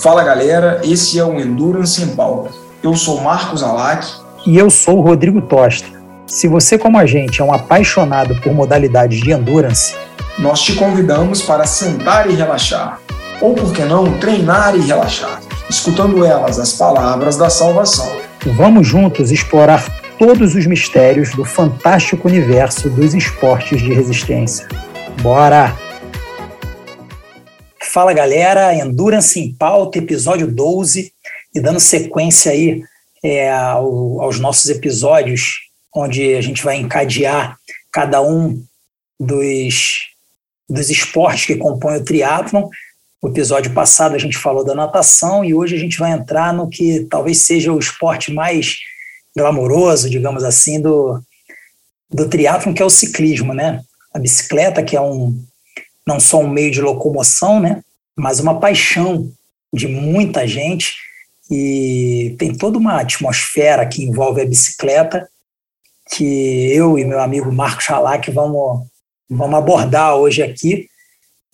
Fala galera, esse é o Endurance em Pauta. Eu sou Marcos Alac. E eu sou o Rodrigo Tosta. Se você, como a gente, é um apaixonado por modalidades de endurance, nós te convidamos para sentar e relaxar. Ou, por que não, treinar e relaxar, escutando elas as palavras da salvação. Vamos juntos explorar todos os mistérios do fantástico universo dos esportes de resistência. Bora! Fala galera, Endurance em Pauta, episódio 12, e dando sequência aí é, ao, aos nossos episódios, onde a gente vai encadear cada um dos, dos esportes que compõem o triatlon. No episódio passado a gente falou da natação e hoje a gente vai entrar no que talvez seja o esporte mais glamouroso, digamos assim, do, do triatlon, que é o ciclismo, né? A bicicleta, que é um, não só um meio de locomoção, né, mas uma paixão de muita gente e tem toda uma atmosfera que envolve a bicicleta que eu e meu amigo Marcos Chalac vamos, vamos abordar hoje aqui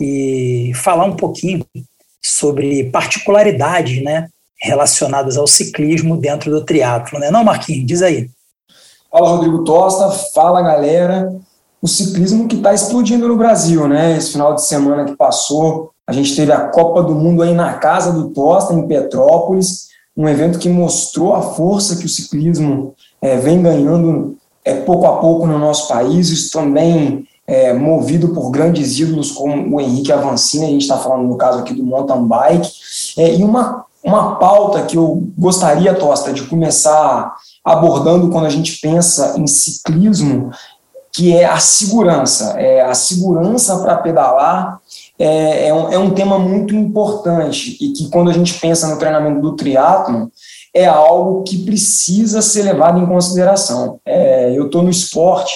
e falar um pouquinho sobre particularidades né, relacionadas ao ciclismo dentro do triatlo, né? Não, Marquinhos, diz aí. Fala, Rodrigo Tosta. Fala, galera o ciclismo que está explodindo no Brasil, né? Esse final de semana que passou, a gente teve a Copa do Mundo aí na casa do Tosta, em Petrópolis, um evento que mostrou a força que o ciclismo é, vem ganhando é, pouco a pouco no nosso país, isso também é, movido por grandes ídolos como o Henrique Avancini, a gente está falando no caso aqui do mountain bike, é, e uma, uma pauta que eu gostaria, Tosta, de começar abordando quando a gente pensa em ciclismo, que é a segurança. É, a segurança para pedalar é, é, um, é um tema muito importante e que quando a gente pensa no treinamento do triatlo é algo que precisa ser levado em consideração. É, eu estou no esporte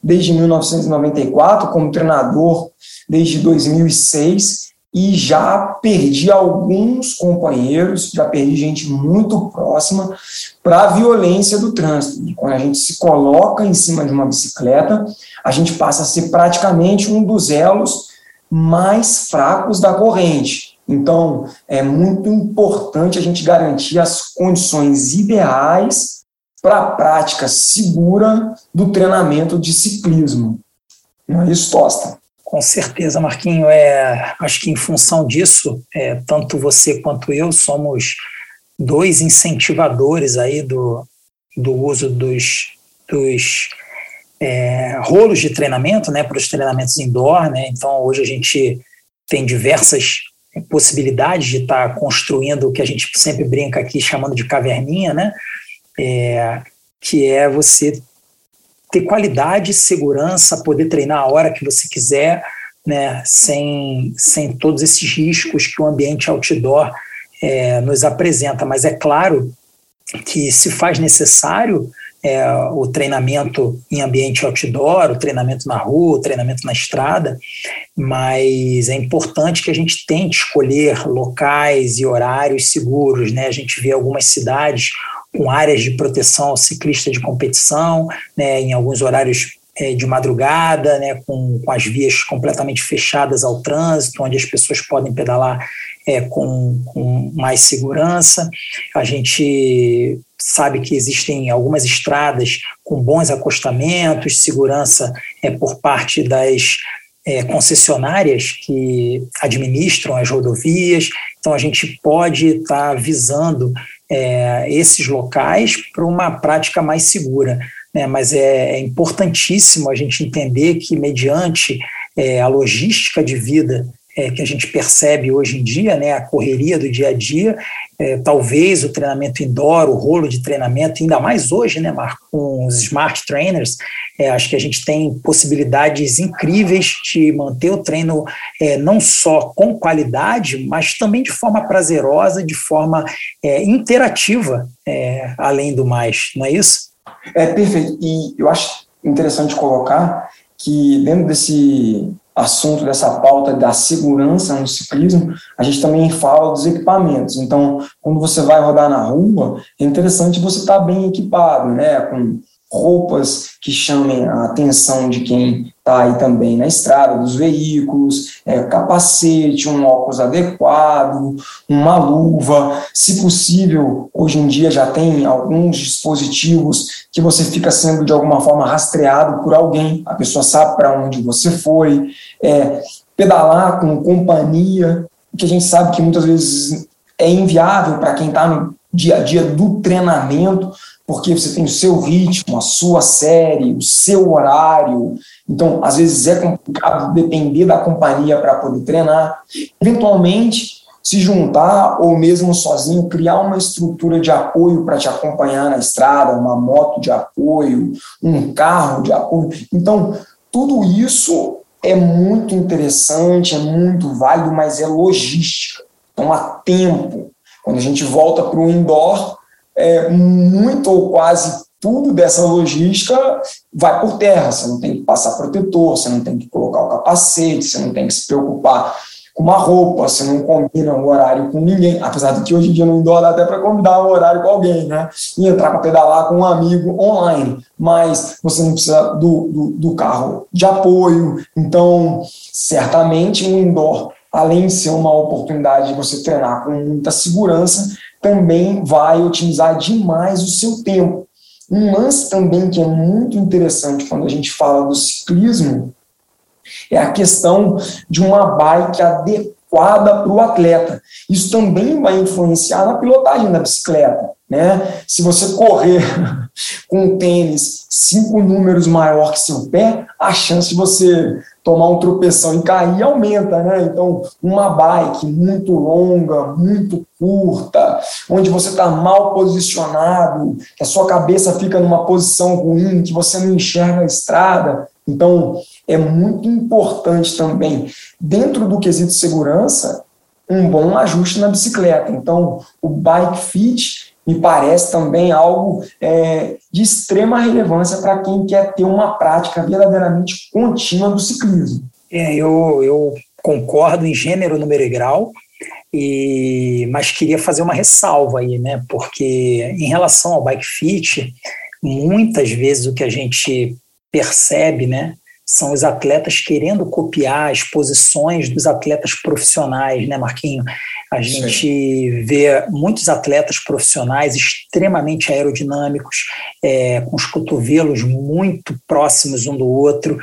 desde 1994 como treinador desde 2006 e já perdi alguns companheiros, já perdi gente muito próxima para a violência do trânsito. E quando a gente se coloca em cima de uma bicicleta, a gente passa a ser praticamente um dos elos mais fracos da corrente. Então, é muito importante a gente garantir as condições ideais para a prática segura do treinamento de ciclismo. Não é isso, Tosta? Com certeza, Marquinho. É, acho que em função disso, é, tanto você quanto eu somos dois incentivadores aí do, do uso dos, dos é, rolos de treinamento, né, para os treinamentos indoor, né. Então hoje a gente tem diversas possibilidades de estar tá construindo o que a gente sempre brinca aqui chamando de caverninha, né, é, que é você ter qualidade, segurança, poder treinar a hora que você quiser, né, sem, sem todos esses riscos que o ambiente outdoor é, nos apresenta. Mas é claro que se faz necessário é, o treinamento em ambiente outdoor, o treinamento na rua, o treinamento na estrada, mas é importante que a gente tente escolher locais e horários seguros. Né? A gente vê algumas cidades com áreas de proteção ao ciclista de competição, né, em alguns horários é, de madrugada, né, com, com, as vias completamente fechadas ao trânsito, onde as pessoas podem pedalar é, com, com mais segurança. A gente sabe que existem algumas estradas com bons acostamentos, segurança é, por parte das é, concessionárias que administram as rodovias. Então, a gente pode estar tá visando é, esses locais para uma prática mais segura. Né? Mas é, é, importantíssimo a gente entender que, mediante é, a logística de vida é, que a gente percebe hoje em dia, né, a correria do dia a dia, é, talvez o treinamento indoor, o rolo de treinamento, ainda mais hoje, né, Marco, com os smart trainers, é, acho que a gente tem possibilidades incríveis de manter o treino é, não só com qualidade, mas também de forma prazerosa, de forma é, interativa, é, além do mais, não é isso? É perfeito. E eu acho interessante colocar que dentro desse assunto dessa pauta da segurança no ciclismo, a gente também fala dos equipamentos. Então, quando você vai rodar na rua, é interessante você estar tá bem equipado, né? Com roupas que chamem a atenção de quem está aí também na estrada, dos veículos, é, capacete, um óculos adequado, uma luva. Se possível, hoje em dia já tem alguns dispositivos que você fica sendo de alguma forma rastreado por alguém, a pessoa sabe para onde você foi, é, pedalar com companhia, que a gente sabe que muitas vezes é inviável para quem está no dia a dia do treinamento, porque você tem o seu ritmo, a sua série, o seu horário. Então, às vezes é complicado depender da companhia para poder treinar. Eventualmente, se juntar ou mesmo sozinho, criar uma estrutura de apoio para te acompanhar na estrada, uma moto de apoio, um carro de apoio. Então, tudo isso é muito interessante, é muito válido, mas é logística. Então, há tempo. Quando a gente volta para o indoor, é, muito ou quase tudo dessa logística vai por terra. Você não tem que passar protetor, você não tem que colocar o capacete, você não tem que se preocupar com uma roupa, você não combina o horário com ninguém, apesar de que hoje em dia não dá até para combinar o horário com alguém, né? E entrar para pedalar com um amigo online, mas você não precisa do, do, do carro de apoio. Então, certamente o indoor, além de ser uma oportunidade de você treinar com muita segurança, também vai otimizar demais o seu tempo. Um lance também que é muito interessante quando a gente fala do ciclismo é a questão de uma bike adequada para o atleta. Isso também vai influenciar na pilotagem da bicicleta. Né? Se você correr com um tênis cinco números maior que seu pé, a chance de você tomar um tropeção e cair aumenta, né? Então, uma bike muito longa, muito curta, onde você está mal posicionado, que a sua cabeça fica numa posição ruim, que você não enxerga a estrada. Então, é muito importante também, dentro do quesito segurança, um bom ajuste na bicicleta. Então, o bike fit me parece também algo é, de extrema relevância para quem quer ter uma prática verdadeiramente contínua do ciclismo. É, eu, eu concordo em gênero, número e grau, e, mas queria fazer uma ressalva aí, né? Porque em relação ao bike fit, muitas vezes o que a gente percebe, né? são os atletas querendo copiar as posições dos atletas profissionais, né, Marquinho? A gente Sim. vê muitos atletas profissionais extremamente aerodinâmicos, é, com os cotovelos muito próximos um do outro.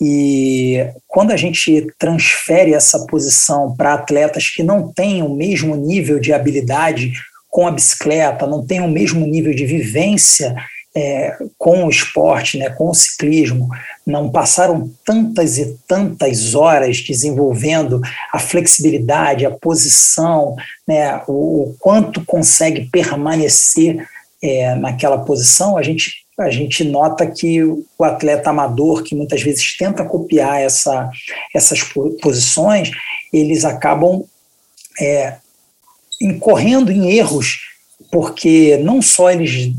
E quando a gente transfere essa posição para atletas que não têm o mesmo nível de habilidade com a bicicleta, não têm o mesmo nível de vivência é, com o esporte, né, com o ciclismo, não passaram tantas e tantas horas desenvolvendo a flexibilidade, a posição, né, o, o quanto consegue permanecer é, naquela posição, a gente, a gente nota que o atleta amador, que muitas vezes tenta copiar essa, essas posições, eles acabam é, incorrendo em erros, porque não só eles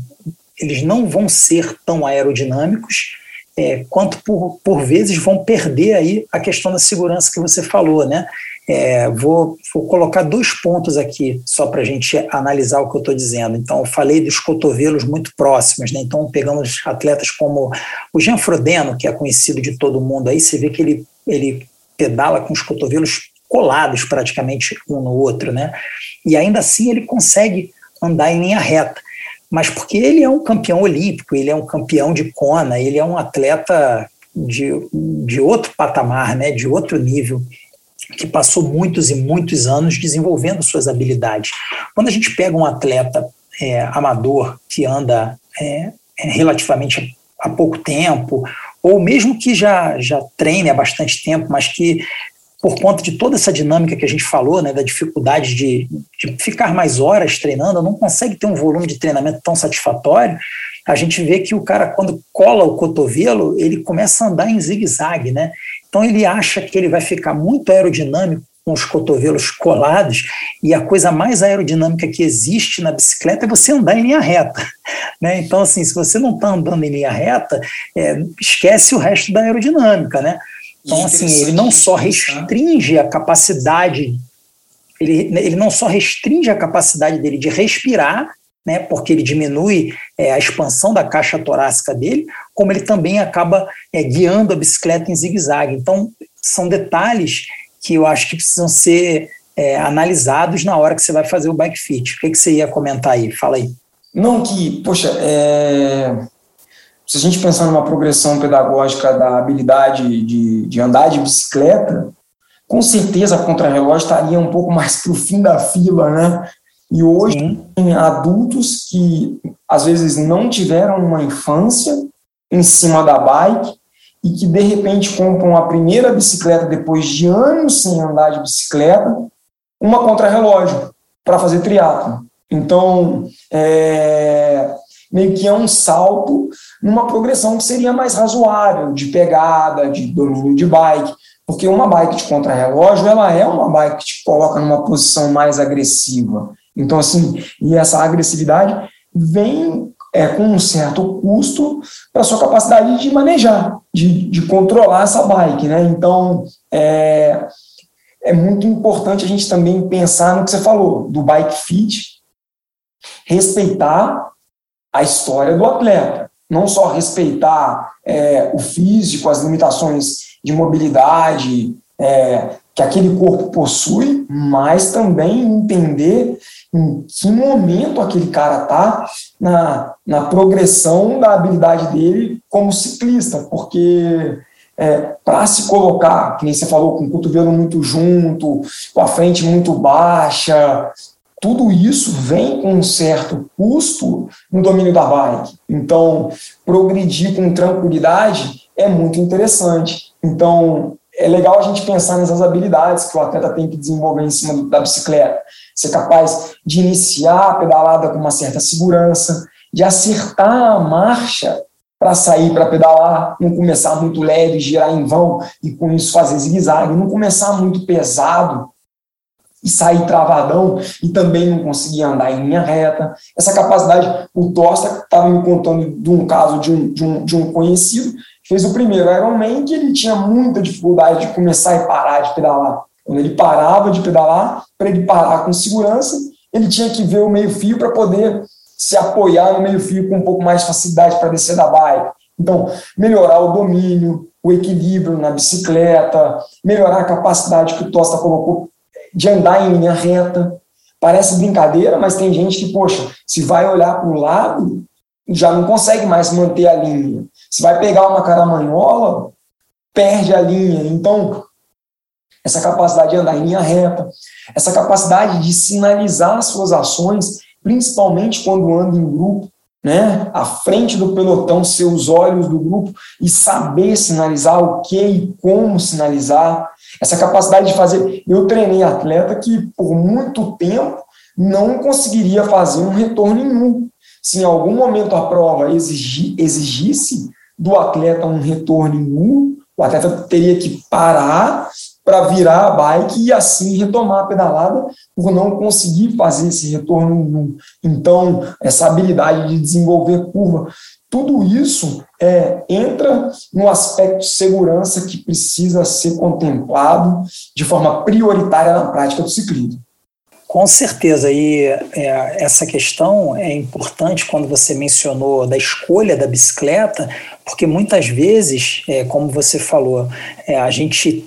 eles não vão ser tão aerodinâmicos, é, quanto por, por vezes vão perder aí a questão da segurança que você falou, né? É, vou, vou colocar dois pontos aqui só para a gente analisar o que eu estou dizendo. Então, eu falei dos cotovelos muito próximos, né? Então, pegamos atletas como o Jean Frodeno, que é conhecido de todo mundo, aí você vê que ele, ele pedala com os cotovelos colados praticamente um no outro, né? E ainda assim ele consegue andar em linha reta mas porque ele é um campeão olímpico, ele é um campeão de Kona, ele é um atleta de, de outro patamar, né, de outro nível, que passou muitos e muitos anos desenvolvendo suas habilidades. Quando a gente pega um atleta é, amador que anda é, é relativamente há pouco tempo, ou mesmo que já, já treine há bastante tempo, mas que por conta de toda essa dinâmica que a gente falou, né, da dificuldade de, de ficar mais horas treinando, não consegue ter um volume de treinamento tão satisfatório, a gente vê que o cara, quando cola o cotovelo, ele começa a andar em zigue-zague, né? Então ele acha que ele vai ficar muito aerodinâmico com os cotovelos colados, e a coisa mais aerodinâmica que existe na bicicleta é você andar em linha reta. Né? Então, assim, se você não está andando em linha reta, é, esquece o resto da aerodinâmica, né? Então, é assim, ele não só restringe a capacidade, ele, ele não só restringe a capacidade dele de respirar, né, porque ele diminui é, a expansão da caixa torácica dele, como ele também acaba é, guiando a bicicleta em zigue-zague. Então, são detalhes que eu acho que precisam ser é, analisados na hora que você vai fazer o bike fit. O que, que você ia comentar aí? Fala aí. Não, que, poxa, é... se a gente pensar numa progressão pedagógica da habilidade de, de andar de bicicleta, com certeza a contrarrelógio estaria um pouco mais para o fim da fila, né? E hoje Sim. tem adultos que às vezes não tiveram uma infância em cima da bike e que de repente compram a primeira bicicleta depois de anos sem andar de bicicleta, uma contrarrelógio para fazer triatlo. Então, é, meio que é um salto numa progressão que seria mais razoável de pegada, de domínio de bike, porque uma bike de contrarrelógio, ela é uma bike que te coloca numa posição mais agressiva. Então, assim, e essa agressividade vem é, com um certo custo para a sua capacidade de manejar, de, de controlar essa bike, né? Então, é, é muito importante a gente também pensar no que você falou, do bike fit, respeitar a história do atleta, não só respeitar é, o físico, as limitações de mobilidade é, que aquele corpo possui, mas também entender em que momento aquele cara está na, na progressão da habilidade dele como ciclista, porque é, para se colocar, que nem você falou, com o cotovelo muito junto, com a frente muito baixa, tudo isso vem com um certo custo no domínio da bike. Então, progredir com tranquilidade é muito interessante. Então, é legal a gente pensar nessas habilidades que o atleta tem que desenvolver em cima da bicicleta. Ser capaz de iniciar a pedalada com uma certa segurança, de acertar a marcha para sair para pedalar, não começar muito leve, girar em vão e com isso fazer zigue-zague, não começar muito pesado e sair travadão e também não conseguir andar em linha reta. Essa capacidade, o Tosta estava me contando de um caso de um, de um, de um conhecido fez o primeiro Ironman, que ele tinha muita dificuldade de começar e parar de pedalar. Quando ele parava de pedalar, para ele parar com segurança, ele tinha que ver o meio-fio para poder se apoiar no meio-fio com um pouco mais de facilidade para descer da bike. Então, melhorar o domínio, o equilíbrio na bicicleta, melhorar a capacidade que o Tosta colocou de andar em linha reta. Parece brincadeira, mas tem gente que, poxa, se vai olhar para o lado, já não consegue mais manter a linha. Se vai pegar uma caramanhola, perde a linha. Então, essa capacidade de andar em linha reta, essa capacidade de sinalizar suas ações, principalmente quando anda em grupo, né, à frente do pelotão, ser os olhos do grupo e saber sinalizar o que e como sinalizar, essa capacidade de fazer. Eu treinei atleta que por muito tempo não conseguiria fazer um retorno em um. Se em algum momento a prova exigisse do atleta um retorno U, o atleta teria que parar para virar a bike e assim retomar a pedalada por não conseguir fazer esse retorno U. Então, essa habilidade de desenvolver curva, tudo isso é, entra no aspecto de segurança que precisa ser contemplado de forma prioritária na prática do ciclismo. Com certeza, e é, essa questão é importante quando você mencionou da escolha da bicicleta, porque muitas vezes, é, como você falou, é, a gente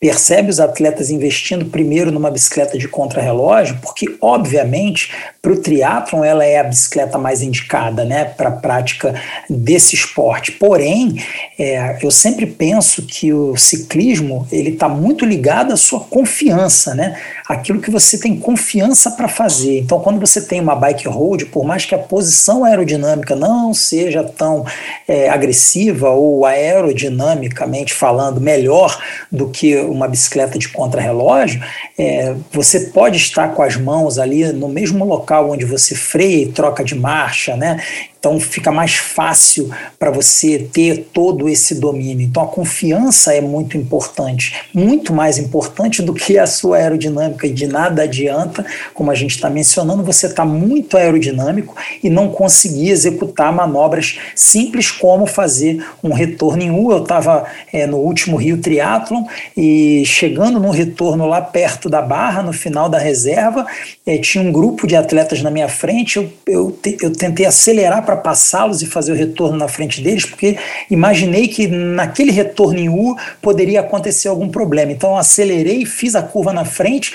percebe os atletas investindo primeiro numa bicicleta de contrarrelógio, porque obviamente para o triatlon ela é a bicicleta mais indicada, né, para a prática desse esporte. Porém, é, eu sempre penso que o ciclismo ele está muito ligado à sua confiança, né, aquilo que você tem confiança para fazer. Então, quando você tem uma bike road, por mais que a posição aerodinâmica não seja tão é, agressiva ou aerodinamicamente falando melhor do que uma bicicleta de contrarrelógio, é, você pode estar com as mãos ali no mesmo local onde você freia e troca de marcha, né? Então fica mais fácil para você ter todo esse domínio. Então a confiança é muito importante, muito mais importante do que a sua aerodinâmica. E de nada adianta, como a gente está mencionando, você está muito aerodinâmico e não conseguir executar manobras simples como fazer um retorno em U. Eu estava é, no último Rio Triathlon e chegando no retorno lá perto da barra, no final da reserva, é, tinha um grupo de atletas na minha frente. Eu, eu, eu tentei acelerar para passá-los e fazer o retorno na frente deles, porque imaginei que naquele retorno em U poderia acontecer algum problema. Então acelerei, fiz a curva na frente.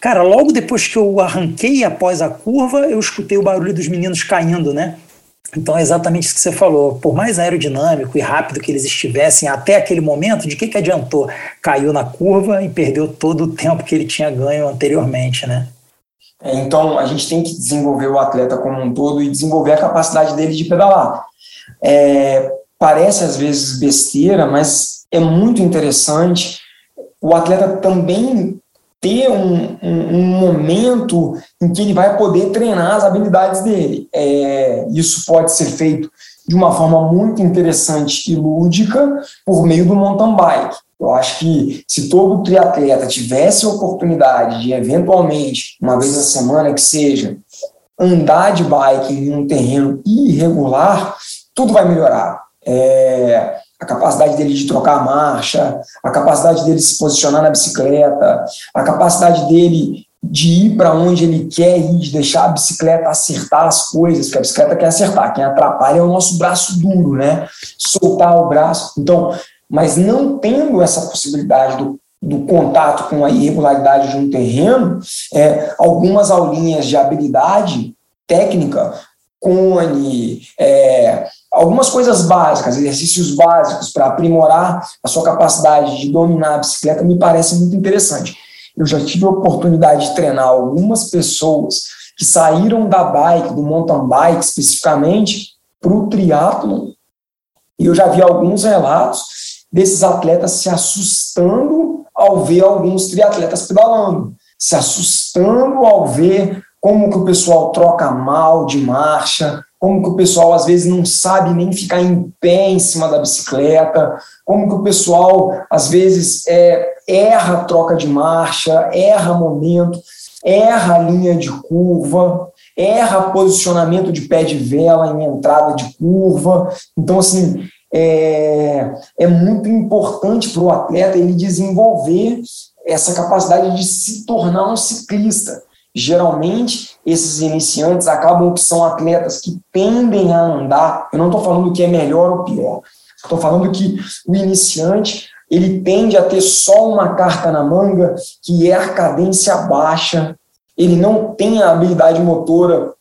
Cara, logo depois que eu arranquei após a curva, eu escutei o barulho dos meninos caindo, né? Então é exatamente isso que você falou. Por mais aerodinâmico e rápido que eles estivessem até aquele momento, de que, que adiantou? Caiu na curva e perdeu todo o tempo que ele tinha ganho anteriormente, né? É, então, a gente tem que desenvolver o atleta como um todo e desenvolver a capacidade dele de pedalar. É, parece às vezes besteira, mas é muito interessante o atleta também ter um, um, um, momento em que ele vai poder treinar as habilidades dele. É, isso pode ser feito de uma forma muito interessante e lúdica por meio do mountain bike. Eu acho que se todo triatleta tivesse a oportunidade de, eventualmente, uma vez a semana que seja, andar de bike em um terreno irregular, tudo vai melhorar. É, a capacidade dele de trocar a marcha, a capacidade dele se posicionar na bicicleta, a capacidade dele de ir para onde ele quer ir, de deixar a bicicleta acertar as coisas, porque a bicicleta quer acertar, quem atrapalha é o nosso braço duro, né? Soltar o braço. Então, mas não tendo essa possibilidade do, do contato com a irregularidade de um terreno, é, algumas aulinhas de habilidade técnica, cone, é, algumas coisas básicas, exercícios básicos para aprimorar a sua capacidade de dominar a bicicleta me parece muito interessante. Eu já tive a oportunidade de treinar algumas pessoas que saíram da bike, do mountain bike especificamente, para o triatlon, e eu já vi alguns relatos desses atletas se assustando ao ver alguns triatletas pedalando, se assustando ao ver como que o pessoal troca mal de marcha, como que o pessoal às vezes não sabe nem ficar em pé em cima da bicicleta, como que o pessoal às vezes é, erra troca de marcha, erra momento, erra linha de curva, erra posicionamento de pé de vela em entrada de curva. Então, assim, é, é muito importante para o atleta ele desenvolver essa capacidade de se tornar um ciclista. Geralmente, esses iniciantes acabam que são atletas que tendem a andar. Eu não estou falando que é melhor ou pior. Estou falando que o iniciante ele tende a ter só uma carta na manga, que é a cadência baixa. Ele não tem a habilidade motora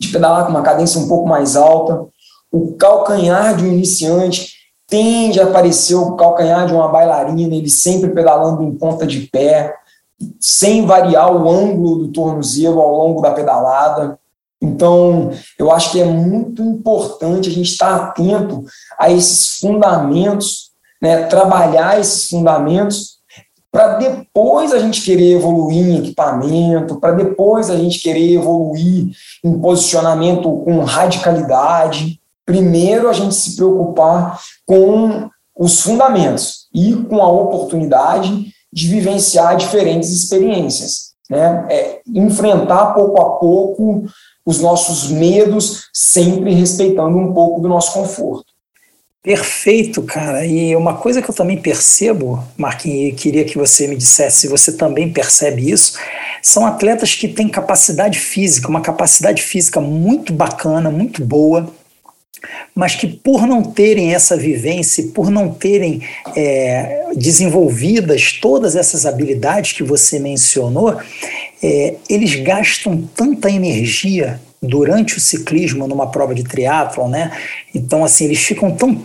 de pedalar com uma cadência um pouco mais alta o calcanhar de um iniciante tende a aparecer o calcanhar de uma bailarina, ele sempre pedalando em ponta de pé, sem variar o ângulo do tornozelo ao longo da pedalada. Então, eu acho que é muito importante a gente estar atento a esses fundamentos, né, trabalhar esses fundamentos, para depois a gente querer evoluir em equipamento, para depois a gente querer evoluir em posicionamento com radicalidade primeiro a gente se preocupar com os fundamentos e com a oportunidade de vivenciar diferentes experiências, né? É, enfrentar pouco a pouco os nossos medos, sempre respeitando um pouco do nosso conforto. Perfeito, cara. E uma coisa que eu também percebo, Marquinhos, e queria que você me dissesse se você também percebe isso, são atletas que têm capacidade física, uma capacidade física muito bacana, muito boa, mas que por não terem essa vivência, por não terem é, desenvolvidas todas essas habilidades que você mencionou, é, eles gastam tanta energia durante o ciclismo numa prova de triatlon, né? Então, assim, eles ficam tão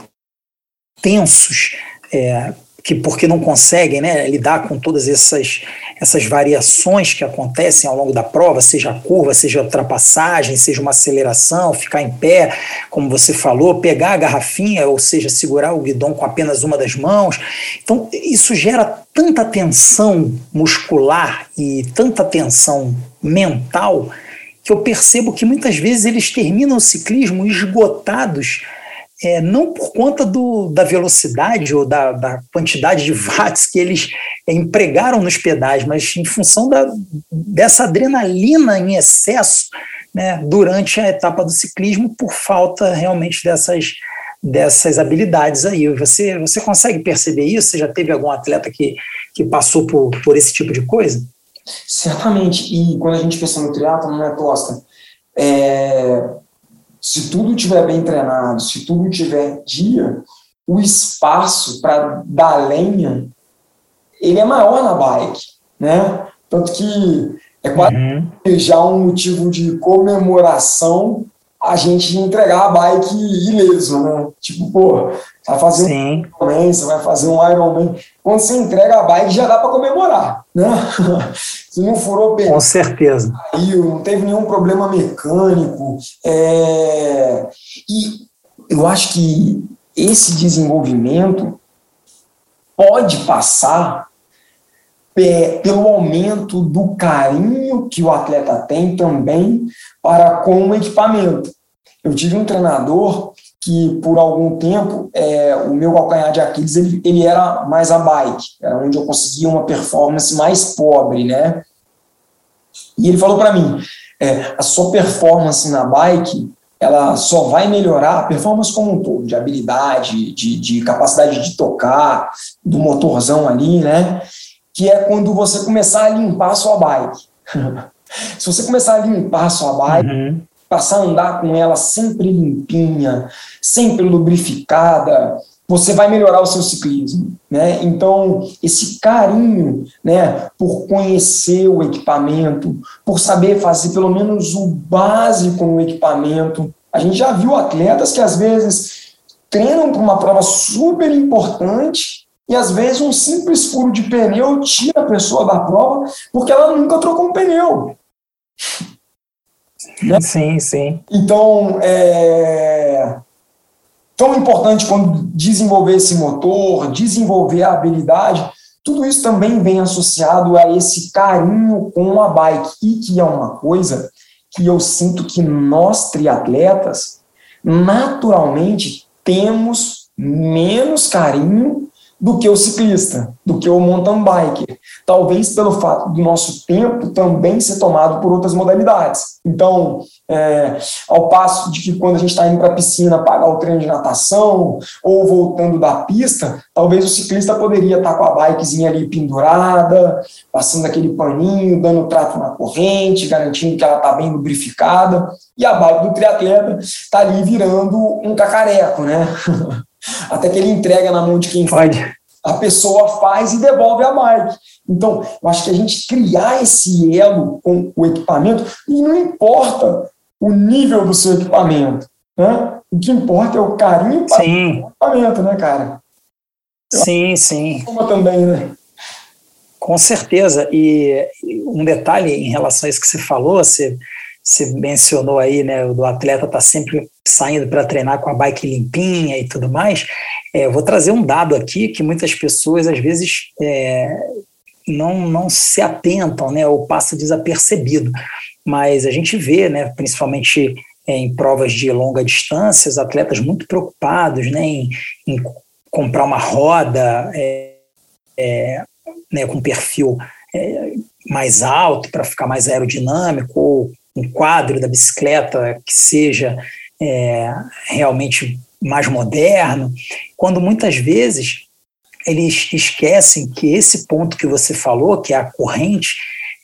tensos é, que porque não conseguem né, lidar com todas essas, essas variações que acontecem ao longo da prova, seja a curva, seja a ultrapassagem, seja uma aceleração, ficar em pé, como você falou, pegar a garrafinha, ou seja, segurar o guidão com apenas uma das mãos. Então, isso gera tanta tensão muscular e tanta tensão mental que eu percebo que muitas vezes eles terminam o ciclismo esgotados, é, não por conta do, da velocidade ou da, da, quantidade de watts que eles empregaram nos pedais, mas em função da, dessa adrenalina em excesso né, durante a etapa do ciclismo, por falta realmente dessas, dessas habilidades aí. Você, você consegue perceber isso? Você já teve algum atleta que, que passou por, por esse tipo de coisa? Certamente. E quando a gente pensa no triatlo, não é Costa? É, se tudo estiver bem treinado, se tudo tiver dia, o espaço para dar lenha ele é maior na bike, né? Tanto que é quase uhum. já um motivo de comemoração a gente entregar a bike ileso, né? Tipo, pô, vai fazer Sim. um Ironman, você vai fazer um Ironman. Quando você entrega a bike, já dá para comemorar, né? Se não furou pneu. Com certeza. Caiu, não teve nenhum problema mecânico. É... E eu acho que esse desenvolvimento pode passar pelo aumento do carinho que o atleta tem também para com o equipamento. Eu tive um treinador que, por algum tempo, é, o meu calcanhar de Aquiles ele, ele era mais a bike, era onde eu conseguia uma performance mais pobre, né? E ele falou para mim, é, a sua performance na bike ela só vai melhorar a performance como um todo, de habilidade, de, de capacidade de tocar, do motorzão ali, né? Que é quando você começar a limpar a sua bike. Se você começar a limpar a sua bike, uhum. passar a andar com ela sempre limpinha, sempre lubrificada, você vai melhorar o seu ciclismo, né? Então, esse carinho, né, por conhecer o equipamento, por saber fazer pelo menos o básico no equipamento. A gente já viu atletas que às vezes treinam para uma prova super importante e às vezes um simples furo de pneu tira a pessoa da prova porque ela nunca trocou um pneu. Né? Sim, sim. Então, é tão importante quando desenvolver esse motor, desenvolver a habilidade, tudo isso também vem associado a esse carinho com a bike, e que é uma coisa que eu sinto que nós triatletas, naturalmente, temos menos carinho do que o ciclista, do que o mountain biker. Talvez pelo fato do nosso tempo também ser tomado por outras modalidades. Então, é, ao passo de que quando a gente está indo para a piscina pagar o treino de natação ou voltando da pista, talvez o ciclista poderia estar tá com a bikezinha ali pendurada, passando aquele paninho, dando trato na corrente, garantindo que ela está bem lubrificada, e a bike do triatleta está ali virando um cacareco, né? até que ele entrega na mão de quem faz. A pessoa faz e devolve a bike. Então, eu acho que a gente criar esse elo com o equipamento, e não importa o nível do seu equipamento, né? O que importa é o carinho para sim. o equipamento, né, cara? Eu sim, sim. Como também, né? Com certeza. E um detalhe em relação a isso que você falou, você você mencionou aí, né, do atleta tá sempre saindo para treinar com a bike limpinha e tudo mais. É, eu vou trazer um dado aqui que muitas pessoas às vezes é, não, não se atentam, né, ou passa desapercebido. Mas a gente vê, né, principalmente é, em provas de longa distância, os atletas muito preocupados, né, em, em comprar uma roda é, é né, com perfil é, mais alto para ficar mais aerodinâmico ou um quadro da bicicleta que seja é, realmente mais moderno, quando muitas vezes eles esquecem que esse ponto que você falou, que é a corrente,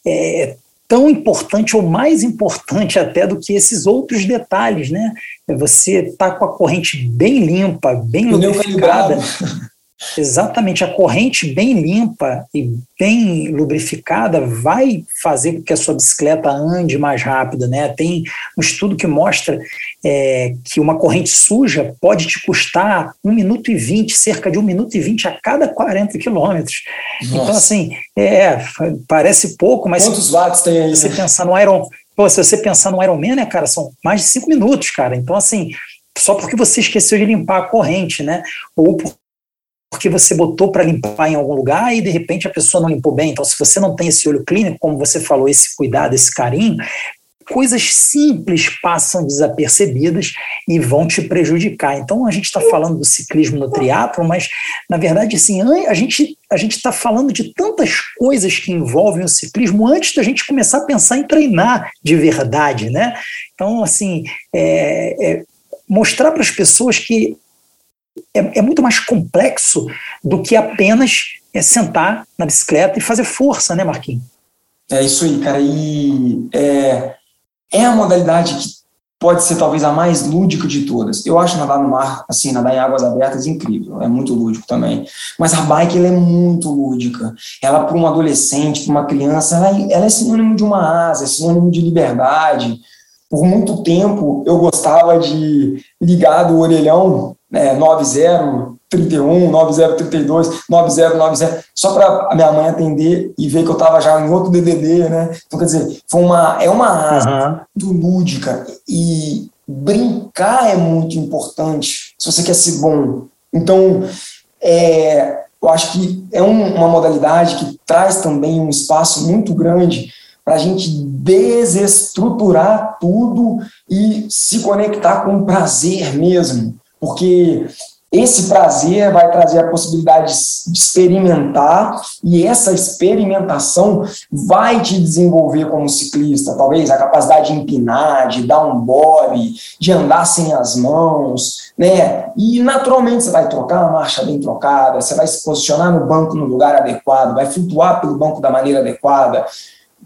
é tão importante ou mais importante até do que esses outros detalhes, né? Você tá com a corrente bem limpa, bem lubrificada. Exatamente, a corrente bem limpa e bem lubrificada vai fazer com que a sua bicicleta ande mais rápido, né? Tem um estudo que mostra é, que uma corrente suja pode te custar um minuto e vinte, cerca de um minuto e vinte a cada 40 quilômetros. Então, assim, é, parece pouco, mas quantos watts tem aí? Você né? pensar no Iron, pô, se você pensar no Ironman, né, cara, são mais de cinco minutos, cara. Então, assim, só porque você esqueceu de limpar a corrente, né? Ou porque você botou para limpar em algum lugar e de repente a pessoa não limpou bem. Então, se você não tem esse olho clínico, como você falou, esse cuidado, esse carinho, coisas simples passam desapercebidas e vão te prejudicar. Então a gente está falando do ciclismo no triatlo, mas na verdade assim a gente a gente está falando de tantas coisas que envolvem o ciclismo antes da gente começar a pensar em treinar de verdade, né? Então assim é, é mostrar para as pessoas que é, é, muito mais complexo do que apenas é, sentar na bicicleta e fazer força, né, Marquinhos? É isso aí, cara. E é, é a modalidade que pode ser talvez a mais lúdica de todas. Eu acho nadar no mar, assim, nadar em águas abertas incrível, é muito lúdico também. Mas a bike ela é muito lúdica. Ela para um adolescente, para uma criança, ela, é, ela é sinônimo de uma asa, é sinônimo de liberdade. Por muito tempo eu gostava de ligar do orelhão né, 9031, 9032, 9090, só para a minha mãe atender e ver que eu estava já em outro DDD, né? Então, quer dizer, foi uma, é uma asa uhum. muito lúdica e brincar é muito importante se você quer ser bom. Então, é, eu acho que é um, uma modalidade que traz também um espaço muito grande para a gente desestruturar tudo e se conectar com o prazer mesmo porque esse prazer vai trazer a possibilidade de experimentar e essa experimentação vai te desenvolver como ciclista, talvez a capacidade de empinar, de dar um bob, de andar sem as mãos, né? E naturalmente você vai trocar uma marcha bem trocada, você vai se posicionar no banco no lugar adequado, vai flutuar pelo banco da maneira adequada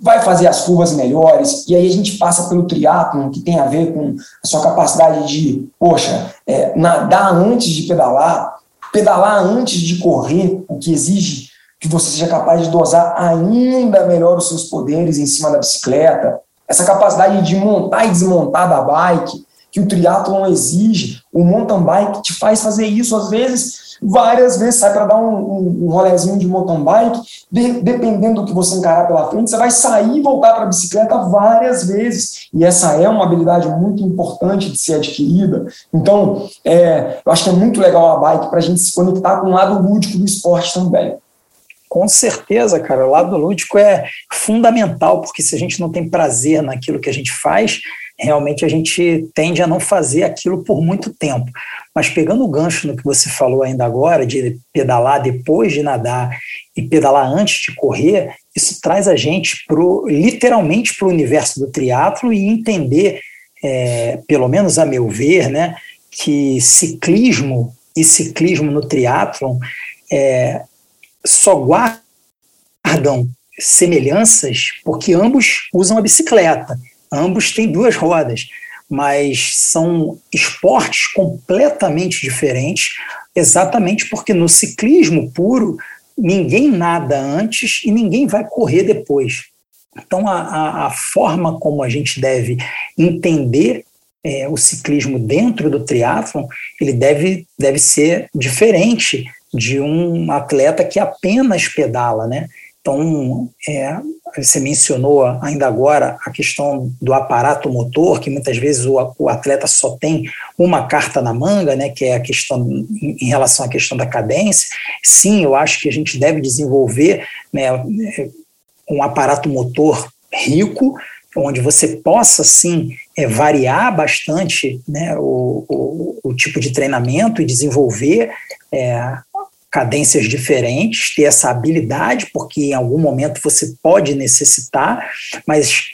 vai fazer as curvas melhores, e aí a gente passa pelo triatlon, que tem a ver com a sua capacidade de, poxa, é, nadar antes de pedalar, pedalar antes de correr, o que exige que você seja capaz de dosar ainda melhor os seus poderes em cima da bicicleta, essa capacidade de montar e desmontar da bike, que o triatlon exige, o mountain bike te faz fazer isso, às vezes, várias vezes, sai para dar um, um, um rolezinho de mountain bike, de, dependendo do que você encarar pela frente, você vai sair e voltar para a bicicleta várias vezes. E essa é uma habilidade muito importante de ser adquirida. Então, é, eu acho que é muito legal a bike para a gente se conectar com o lado lúdico do esporte também. Com certeza, cara. O lado lúdico é fundamental, porque se a gente não tem prazer naquilo que a gente faz, realmente a gente tende a não fazer aquilo por muito tempo. Mas pegando o gancho no que você falou ainda agora, de pedalar depois de nadar e pedalar antes de correr, isso traz a gente pro, literalmente para o universo do triatlo e entender, é, pelo menos a meu ver, né, que ciclismo e ciclismo no triatlon é, só guardam semelhanças porque ambos usam a bicicleta. Ambos têm duas rodas, mas são esportes completamente diferentes, exatamente porque no ciclismo puro ninguém nada antes e ninguém vai correr depois. Então, a, a, a forma como a gente deve entender é, o ciclismo dentro do triatlon, ele deve, deve ser diferente de um atleta que apenas pedala, né? Então, é, você mencionou ainda agora a questão do aparato motor, que muitas vezes o, o, atleta só tem uma carta na manga, né, que é a questão em relação à questão da cadência. Sim, eu acho que a gente deve desenvolver né, um aparato motor rico, onde você possa, sim, é, variar bastante né, o, o, o, tipo de treinamento e desenvolver é, cadências diferentes, ter essa habilidade, porque em algum momento você pode necessitar, mas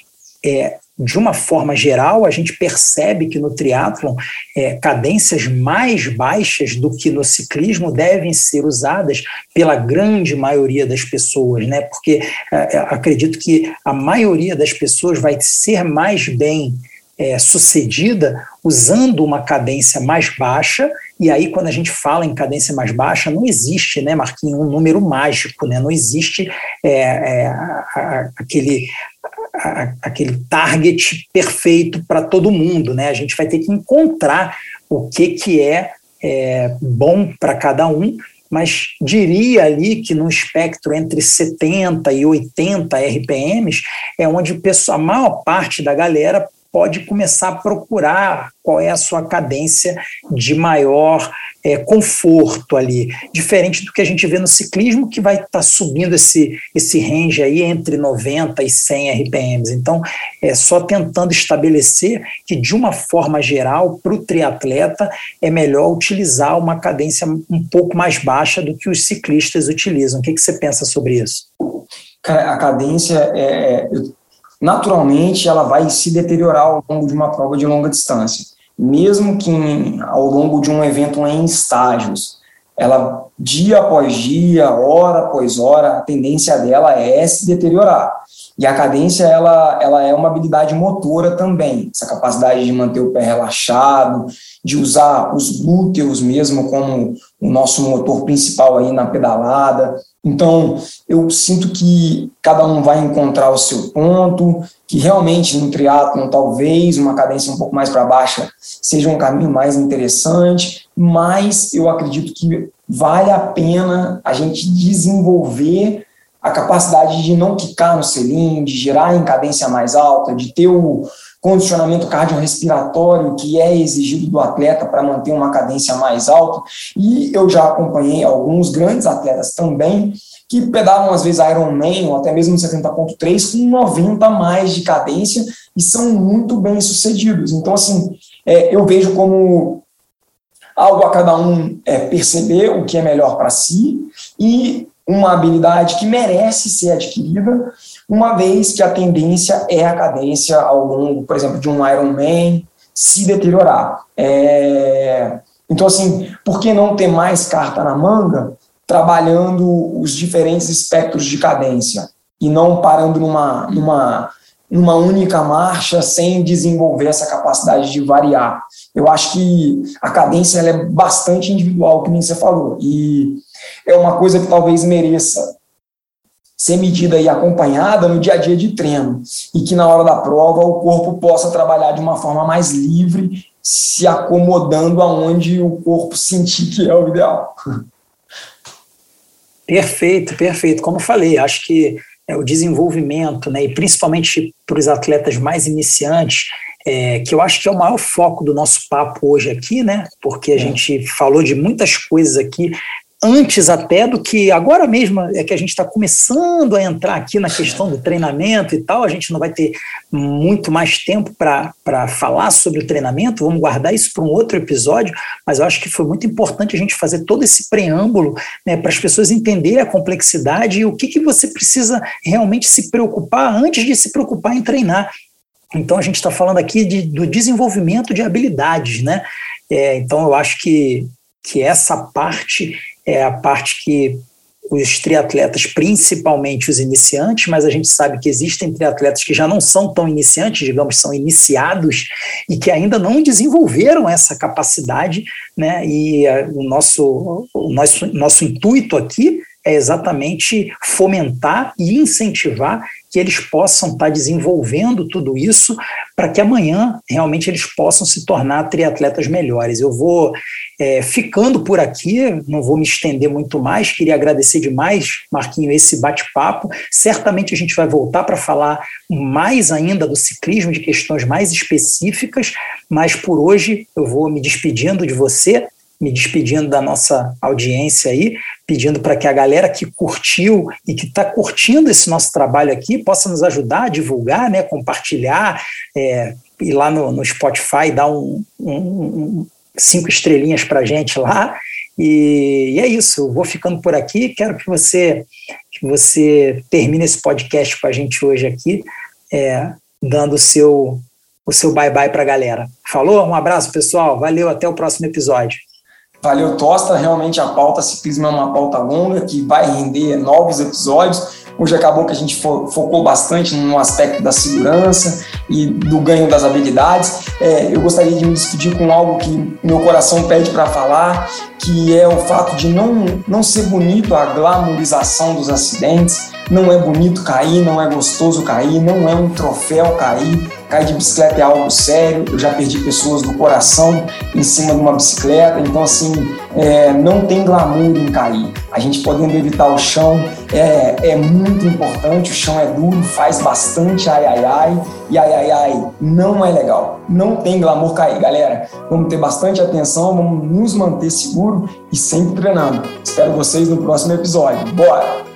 é, de uma forma geral, a gente percebe que no triatlon é, cadências mais baixas do que no ciclismo devem ser usadas pela grande maioria das pessoas, né? Porque é, é acredito que a maioria das pessoas vai ser mais bem é, sucedida usando uma cadência mais baixa, e aí quando a gente fala em cadência mais baixa, não existe, né, Marquinhos, um número mágico, né, não existe é, é, a, a, aquele, a, aquele target perfeito para todo mundo, né, a gente vai ter que encontrar o que, que é, é bom para cada um, mas diria ali que no espectro entre 70 e 80 RPMs é onde a maior parte da galera pode começar a procurar qual é a sua cadência de maior é, conforto ali, diferente do que a gente vê no ciclismo, que vai estar tá subindo esse, esse range aí entre 90 e 100 RPMs. Então, é só tentando estabelecer que, de uma forma geral, para o triatleta, é melhor utilizar uma cadência um pouco mais baixa do que os ciclistas utilizam. O que, que você pensa sobre isso? A cadência, é, é naturalmente, ela vai se deteriorar ao longo de uma prova de longa distância mesmo que em, ao longo de um evento em estágios, ela dia após dia, hora após hora, a tendência dela é se deteriorar. E a cadência ela, ela é uma habilidade motora também, essa capacidade de manter o pé relaxado, de usar os glúteos mesmo como o nosso motor principal aí na pedalada. Então, eu sinto que cada um vai encontrar o seu ponto, que realmente no triatlon talvez uma cadência um pouco mais para baixa seja um caminho mais interessante, mas eu acredito que vale a pena a gente desenvolver a capacidade de não quicar no selim, de girar em cadência mais alta, de ter o condicionamento cardiorrespiratório que é exigido do atleta para manter uma cadência mais alta. E eu já acompanhei alguns grandes atletas também que pedalam às vezes Ironman ou até mesmo 70.3 com 90 mais de cadência e são muito bem sucedidos. Então, assim, é, eu vejo como algo a cada um é, perceber o que é melhor para si e uma habilidade que merece ser adquirida, uma vez que a tendência é a cadência ao longo, por exemplo, de um Ironman se deteriorar. É... Então, assim, por que não ter mais carta na manga trabalhando os diferentes espectros de cadência e não parando numa, numa, numa única marcha sem desenvolver essa capacidade de variar? Eu acho que a cadência é bastante individual, que nem você falou, e é uma coisa que talvez mereça ser medida e acompanhada no dia a dia de treino e que na hora da prova o corpo possa trabalhar de uma forma mais livre, se acomodando aonde o corpo sentir que é o ideal. Perfeito, perfeito. Como eu falei, acho que é, o desenvolvimento, né, e principalmente para os atletas mais iniciantes, é, que eu acho que é o maior foco do nosso papo hoje aqui, né? Porque a é. gente falou de muitas coisas aqui antes até do que agora mesmo é que a gente está começando a entrar aqui na questão do treinamento e tal. A gente não vai ter muito mais tempo para falar sobre o treinamento, vamos guardar isso para um outro episódio, mas eu acho que foi muito importante a gente fazer todo esse preâmbulo né, para as pessoas entenderem a complexidade e o que, que você precisa realmente se preocupar antes de se preocupar em treinar. Então a gente está falando aqui de, do desenvolvimento de habilidades, né? É, então eu acho que, que essa parte é a parte que os triatletas, principalmente os iniciantes, mas a gente sabe que existem triatletas que já não são tão iniciantes, digamos, são iniciados e que ainda não desenvolveram essa capacidade, né? E a, o nosso, o nosso, nosso intuito aqui é exatamente fomentar e incentivar que eles possam estar desenvolvendo tudo isso para que amanhã realmente eles possam se tornar triatletas melhores. Eu vou é, ficando por aqui, não vou me estender muito mais, queria agradecer demais, Marquinho, esse bate-papo. Certamente a gente vai voltar para falar mais ainda do ciclismo, de questões mais específicas, mas por hoje eu vou me despedindo de você me despedindo da nossa audiência aí, pedindo para que a galera que curtiu e que está curtindo esse nosso trabalho aqui possa nos ajudar a divulgar, né, compartilhar, é, ir lá no, no Spotify, dar um, um, um cinco estrelinhas para a gente lá. E, e, é isso, eu vou ficando por aqui. Quero que você, que você termine esse podcast com a gente hoje aqui, é, dando o seu, o seu bye-bye para a galera. Falou? Um abraço, pessoal. Valeu, até o próximo episódio. Valeu, Tosta. Realmente a pauta ciclismo é uma pauta longa que vai render novos episódios. Hoje acabou que a gente focou bastante no aspecto da segurança e do ganho das habilidades. É, eu gostaria de me despedir com algo que meu coração pede para falar, que é o fato de não, não ser bonito a glamorização dos acidentes. Não é bonito cair, não é gostoso cair, não é um troféu cair cair de bicicleta é algo sério, eu já perdi pessoas do coração em cima de uma bicicleta, então assim, é, não tem glamour em cair. A gente podendo evitar o chão é, é muito importante, o chão é duro, faz bastante ai ai ai, e ai ai ai não é legal. Não tem glamour cair, galera. Vamos ter bastante atenção, vamos nos manter seguro e sempre treinando. Espero vocês no próximo episódio. Bora!